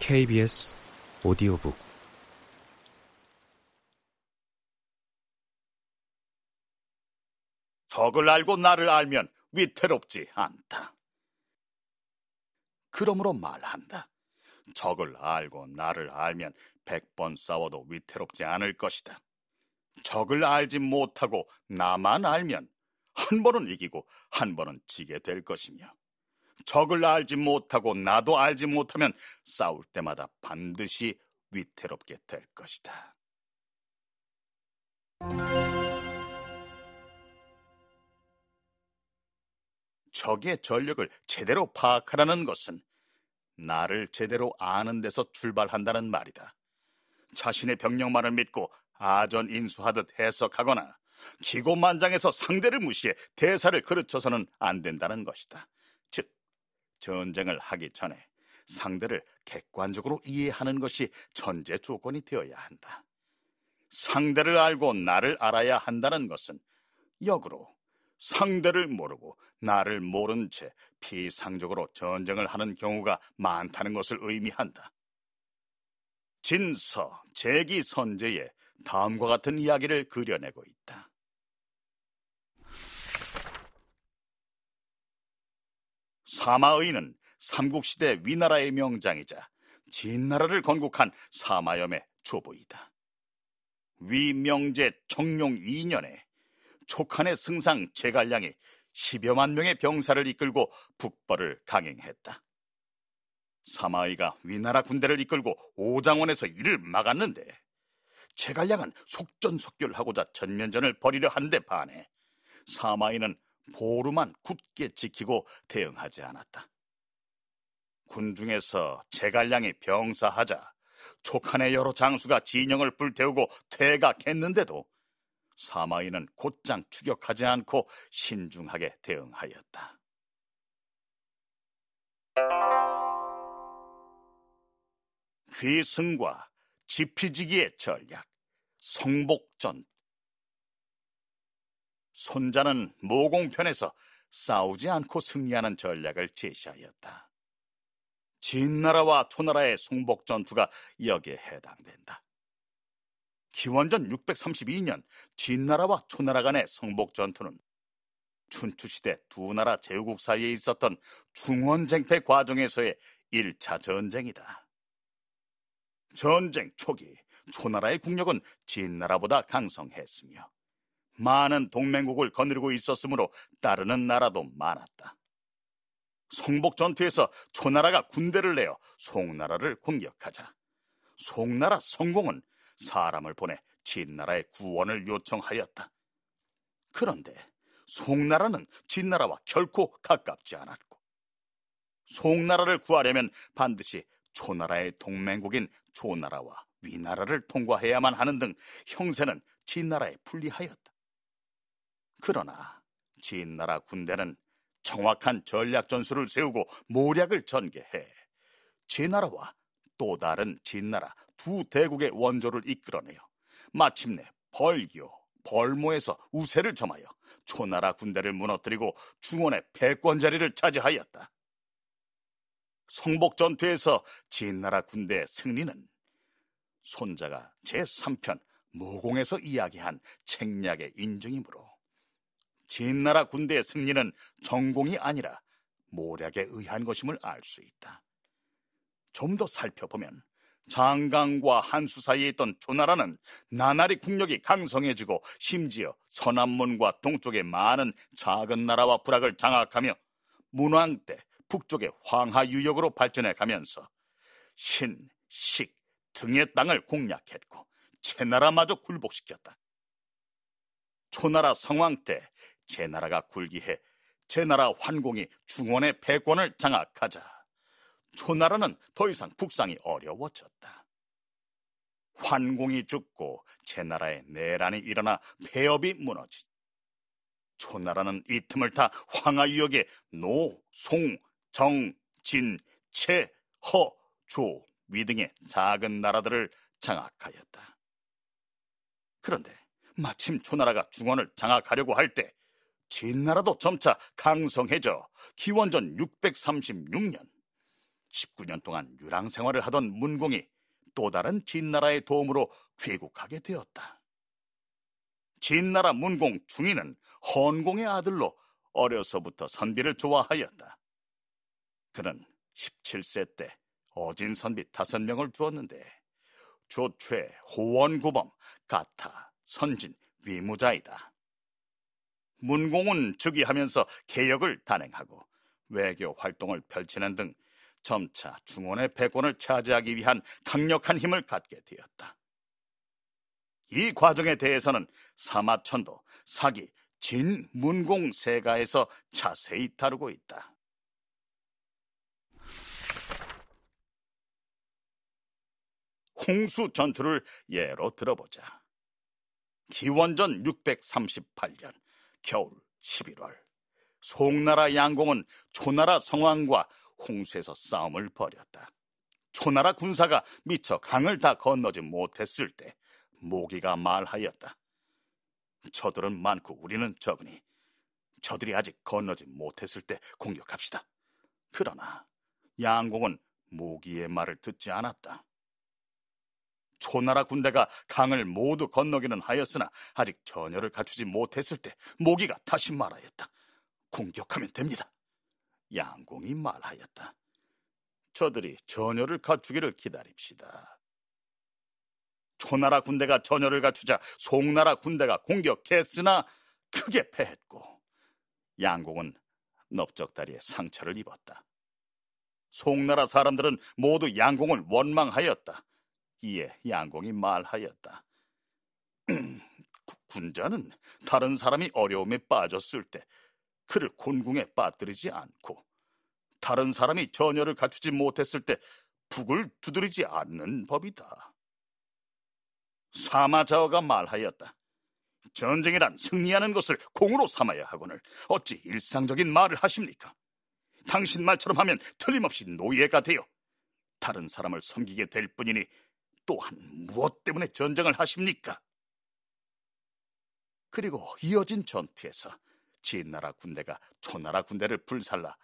KBS 오디오북 적을 알고 나를 알면 위태롭지 않다. 그러므로 말한다. 적을 알고 나를 알면 백 번 싸워도 위태롭지 않을 것이다. 적을 알지 못하고 나만 알면 한 번은 이기고 한 번은 지게 될 것이며 적을 알지 못하고 나도 알지 못하면 싸울 때마다 반드시 위태롭게 될 것이다. 적의 전력을 제대로 파악하라는 것은 나를 제대로 아는 데서 출발한다는 말이다. 자신의 병력만을 믿고 아전 인수하듯 해석하거나 기고만장해서 상대를 무시해 대사를 그르쳐서는 안 된다는 것이다. 즉, 전쟁을 하기 전에 상대를 객관적으로 이해하는 것이 전제 조건이 되어야 한다. 상대를 알고 나를 알아야 한다는 것은 역으로 상대를 모르고 나를 모른 채 피상적으로 전쟁을 하는 경우가 많다는 것을 의미한다. 진서, 제기 선제에 다음과 같은 이야기를 그려내고 있다. 사마의는 삼국시대 위나라의 명장이자 진나라를 건국한 사마염의 조부이다. 위명제 청룡 2년에 촉한의 승상 제갈량이 10여만 명의 병사를 이끌고 북벌을 강행했다. 사마이가 위나라 군대를 이끌고 오장원에서 이를 막았는데 제갈량은 속전속결하고자 전면전을 벌이려 한데 반해 사마이는 보루만 굳게 지키고 대응하지 않았다. 군중에서 제갈량이 병사하자 촉한의 여러 장수가 진영을 불태우고 퇴각했는데도 사마이는 곧장 추격하지 않고 신중하게 대응하였다. 귀승과 지피지기의 전략, 성복전. 손자는 모공편에서 싸우지 않고 승리하는 전략을 제시하였다. 진나라와 초나라의 송복 전투가 여기에 해당된다. 기원전 632년 진나라와 초나라 간의 성복 전투는 춘추시대 두 나라 제후국 사이에 있었던 중원쟁패 과정에서의 1차 전쟁이다. 전쟁 초기 초나라의 국력은 진나라보다 강성했으며 많은 동맹국을 거느리고 있었으므로 따르는 나라도 많았다. 성복 전투에서 초나라가 군대를 내어 송나라를 공격하자 송나라 성공은 사람을 보내 진나라의 구원을 요청하였다. 그런데 송나라는 진나라와 결코 가깝지 않았고 송나라를 구하려면 반드시 초나라의 동맹국인 초나라와 위나라를 통과해야만 하는 등 형세는 진나라에 불리하였다. 그러나 진나라 군대는 정확한 전략 전술을 세우고 모략을 전개해 진나라와 또 다른 진나라 두 대국의 원조를 이끌어내요. 마침내 벌교, 벌모에서 우세를 점하여 초나라 군대를 무너뜨리고 중원의 패권 자리를 차지하였다. 성복 전투에서 진나라 군대의 승리는 손자가 제3편 모공에서 이야기한 책략의 인증이므로 진나라 군대의 승리는 전공이 아니라 모략에 의한 것임을 알 수 있다. 좀 더 살펴보면 장강과 한수 사이에 있던 초나라는 나날이 국력이 강성해지고 심지어 서남문과 동쪽의 많은 작은 나라와 부락을 장악하며 문왕 때 북쪽의 황하 유역으로 발전해 가면서 신, 식 등의 땅을 공략했고 제나라마저 굴복시켰다. 초나라 성왕 때 제 나라가 굴기해 제 나라 환공이 중원의 패권을 장악하자 초나라는 더 이상 북상이 어려워졌다. 환공이 죽고 제 나라의 내란이 일어나 폐업이 무너지. 초나라는 이 틈을 타 황하유역의 노, 송, 정, 진, 채, 허, 조, 위 등의 작은 나라들을 장악하였다. 그런데 마침 초나라가 중원을 장악하려고 할 때 진나라도 점차 강성해져 기원전 636년 19년 동안 유랑 생활을 하던 문공이 또 다른 진나라의 도움으로 귀국하게 되었다. 진나라 문공 중위는 헌공의 아들로 어려서부터 선비를 좋아하였다. 그는 17세 때 어진 선비 다섯 명을 두었는데 조최, 호원구범, 가타, 선진, 위무자이다. 문공은 즉위하면서 개혁을 단행하고 외교 활동을 펼치는 등 점차 중원의 패권을 차지하기 위한 강력한 힘을 갖게 되었다. 이 과정에 대해서는 사마천도, 사기, 진, 문공 세가에서 자세히 다루고 있다. 홍수 전투를 예로 들어보자. 기원전 638년 겨울 11월 송나라 양공은 초나라 성왕과 홍수에서 싸움을 벌였다. 초나라 군사가 미처 강을 다 건너지 못했을 때 모기가 말하였다. 저들은 많고 우리는 적으니 저들이 아직 건너지 못했을 때 공격합시다. 그러나 양공은 모기의 말을 듣지 않았다. 초나라 군대가 강을 모두 건너기는 하였으나 아직 전열을 갖추지 못했을 때 모기가 다시 말하였다. 공격하면 됩니다. 양공이 말하였다. 저들이 전열을 갖추기를 기다립시다. 초나라 군대가 전열을 갖추자 송나라 군대가 공격했으나 크게 패했고 양공은 넓적다리에 상처를 입었다. 송나라 사람들은 모두 양공을 원망하였다. 이에 양공이 말하였다. 군자는 다른 사람이 어려움에 빠졌을 때 그를 곤궁에 빠뜨리지 않고 다른 사람이 전열을 갖추지 못했을 때 북을 두드리지 않는 법이다. 사마자어가 말하였다. 전쟁이란 승리하는 것을 공으로 삼아야 하거늘 어찌 일상적인 말을 하십니까? 당신 말처럼 하면 틀림없이 노예가 되어 다른 사람을 섬기게 될 뿐이니 또한 무엇 때문에 전쟁을 하십니까? 그리고 이어진 전투에서 진나라 군대가 초나라 군대를 불살라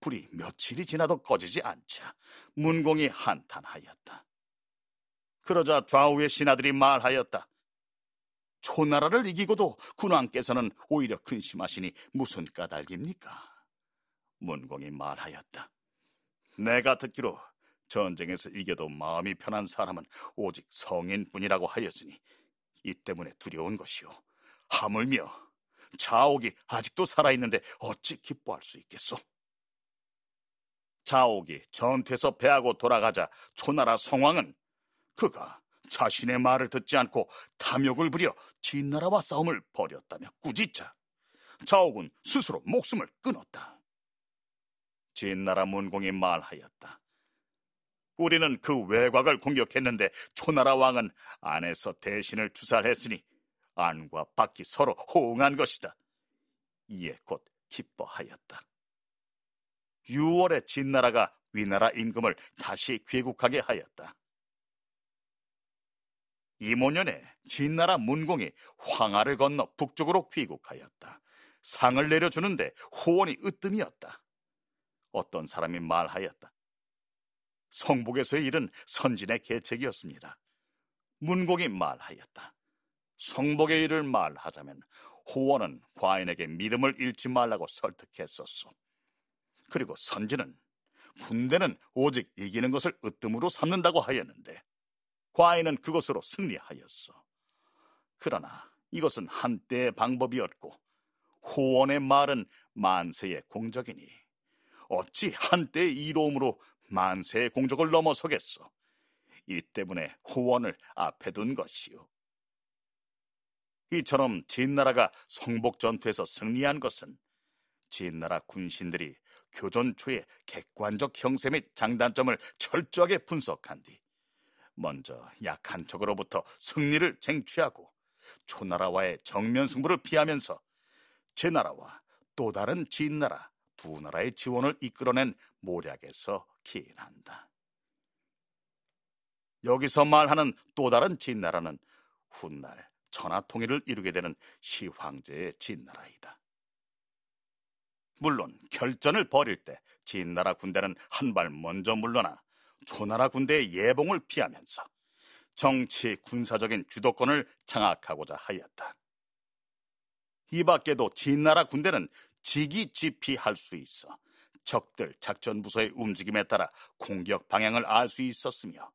불이 며칠이 지나도 꺼지지 않자 문공이 한탄하였다. 그러자 좌우의 신하들이 말하였다. 초나라를 이기고도 군왕께서는 오히려 근심하시니 무슨 까닭입니까? 문공이 말하였다. 내가 듣기로 전쟁에서 이겨도 마음이 편한 사람은 오직 성인뿐이라고 하였으니 이 때문에 두려운 것이요. 하물며 자옥이 아직도 살아있는데 어찌 기뻐할 수 있겠소? 자옥이 전투에서 패하고 돌아가자 초나라 성왕은 그가 자신의 말을 듣지 않고 탐욕을 부려 진나라와 싸움을 벌였다며 꾸짖자 자옥은 스스로 목숨을 끊었다. 진나라 문공이 말하였다. 우리는 그 외곽을 공격했는데 초나라 왕은 안에서 대신을 투살했으니 안과 밖이 서로 호응한 것이다. 이에 곧 기뻐하였다. 6월에 진나라가 위나라 임금을 다시 귀국하게 하였다. 이모년에 진나라 문공이 황하를 건너 북쪽으로 귀국하였다. 상을 내려주는데 호원이 으뜸이었다. 어떤 사람이 말하였다. 성북에서의 일은 선진의 계책이었습니다. 문공이 말하였다. 성복의 일을 말하자면 호원은 과인에게 믿음을 잃지 말라고 설득했었소. 그리고 선진은 군대는 오직 이기는 것을 으뜸으로 삼는다고 하였는데 과인은 그것으로 승리하였어. 그러나 이것은 한때의 방법이었고 호원의 말은 만세의 공적이니 어찌 한때의 이로움으로 만세의 공적을 넘어서겠어. 이 때문에 호원을 앞에 둔 것이요. 이처럼 진나라가 성복 전투에서 승리한 것은 진나라 군신들이 교전 초에 객관적 형세 및 장단점을 철저하게 분석한 뒤 먼저 약한 적으로부터 승리를 쟁취하고 초나라와의 정면 승부를 피하면서 제 나라와 또 다른 진나라 두 나라의 지원을 이끌어낸 모략에서 기인한다. 여기서 말하는 또 다른 진나라는 훗날 천하 통일을 이루게 되는 시황제의 진나라이다. 물론 결전을 벌일 때 진나라 군대는 한 발 먼저 물러나 조나라 군대의 예봉을 피하면서 정치 군사적인 주도권을 장악하고자 하였다. 이 밖에도 진나라 군대는 지기지피할 수 있어 적들 작전 부서의 움직임에 따라 공격 방향을 알 수 있었으며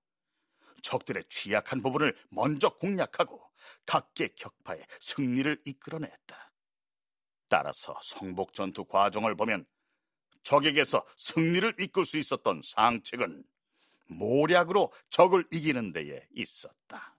적들의 취약한 부분을 먼저 공략하고 각계 격파에 승리를 이끌어냈다. 따라서 성복 전투 과정을 보면 적에게서 승리를 이끌 수 있었던 상책은 모략으로 적을 이기는 데에 있었다.